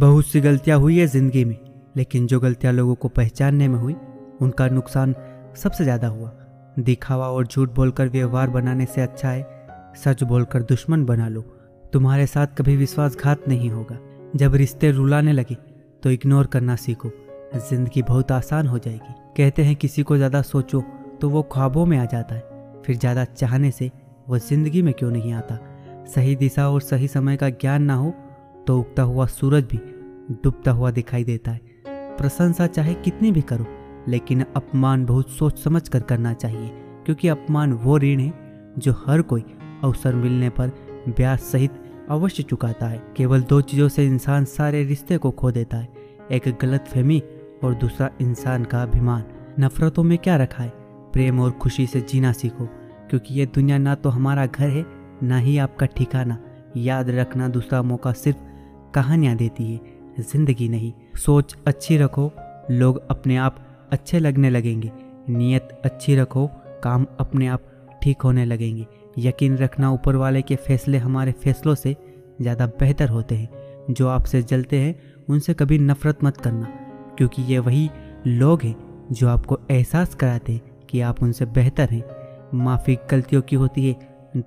बहुत सी गलतियाँ हुई है ज़िंदगी में, लेकिन जो गलतियाँ लोगों को पहचानने में हुई, उनका नुकसान सबसे ज़्यादा हुआ। दिखावा और झूठ बोलकर व्यवहार बनाने से अच्छा है, सच बोलकर दुश्मन बना लो। तुम्हारे साथ कभी विश्वासघात नहीं होगा। जब रिश्ते रुलाने लगे तो इग्नोर करना सीखो। ज़िंदगी बहुत आसान हो जाएगी। कहते हैं, किसी को ज़्यादा सोचो तो वो ख्वाबों में आ जाता है। फिर ज़्यादा चाहने से वो ज़िंदगी में क्यों नहीं आता? सही दिशा और सही समय का ज्ञान ना हो तो उगता हुआ सूरज भी डूबता हुआ दिखाई देता है। प्रशंसा चाहे कितनी भी करो, लेकिन अपमान बहुत सोच समझ कर करना चाहिए, क्योंकि अपमान वो ऋण है जो हर कोई अवसर मिलने पर ब्याज सहित अवश्य चुकाता है। केवल दो चीज़ों से इंसान सारे रिश्ते को खो देता है, एक गलत फहमी और दूसरा इंसान का अभिमान। नफरतों में क्या रखा है? प्रेम और खुशी से जीना सीखो, क्योंकि ये दुनिया ना तो हमारा घर है, ना ही आपका ठिकाना। याद रखना दूसरा मौका सिर्फ़ कहानियाँ देती है। ज़िंदगी नहीं। सोच अच्छी रखो, लोग अपने आप अच्छे लगने लगेंगे। नीयत अच्छी रखो, काम अपने आप ठीक होने लगेंगे। यकीन रखना, ऊपर वाले के फैसले हमारे फैसलों से ज़्यादा बेहतर होते हैं। जो आपसे जलते हैं, उनसे कभी नफरत मत करना, क्योंकि ये वही लोग हैं जो आपको एहसास कराते हैं कि आप उनसे बेहतर हैं। माफ़ी गलतियों की होती है,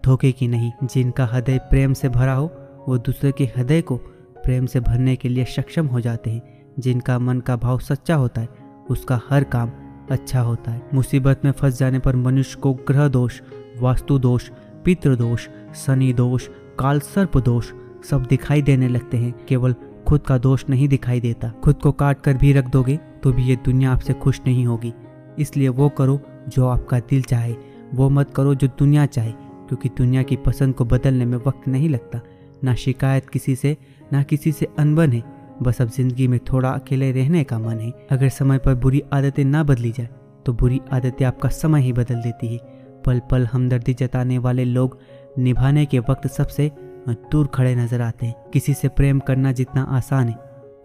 धोखे की नहीं। जिनका हृदय प्रेम से भरा हो, वो दूसरे के हृदय को प्रेम से भरने के लिए सक्षम हो जाते हैं। जिनका मन का भाव सच्चा होता है, उसका हर काम अच्छा होता है। मुसीबत में फंस जाने पर मनुष्य को ग्रह दोष, वास्तु दोष, पितृ दोष, शनि दोष, काल सर्प दोष सब दिखाई देने लगते हैं। केवल खुद का दोष नहीं दिखाई देता। खुद को काट कर भी रख दोगे तो भी ये दुनिया आपसे खुश नहीं होगी। इसलिए वो करो जो आपका दिल चाहे। वो मत करो जो दुनिया चाहे, क्योंकि दुनिया की पसंद को बदलने में वक्त नहीं लगता। ना शिकायत किसी से, ना किसी से अनबन है। बस अब ज़िंदगी में थोड़ा अकेले रहने का मन है। अगर समय पर बुरी आदतें ना बदली जाए तो बुरी आदतें आपका समय ही बदल देती है। पल पल हमदर्दी जताने वाले लोग निभाने के वक्त सबसे दूर खड़े नज़र आते हैं। किसी से प्रेम करना जितना आसान है,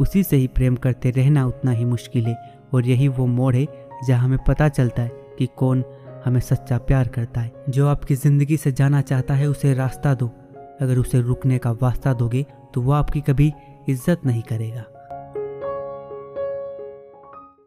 उसी से ही प्रेम करते रहना उतना ही मुश्किल है। और यही वो मोड़ है, जहाँ हमें पता चलता है कि कौन हमें सच्चा प्यार करता है। जो आपकी ज़िंदगी से जाना चाहता है, उसे रास्ता दो। अगर उसे रुकने का वास्ता दोगे तो वह आपकी कभी इज़्ज़त नहीं करेगा।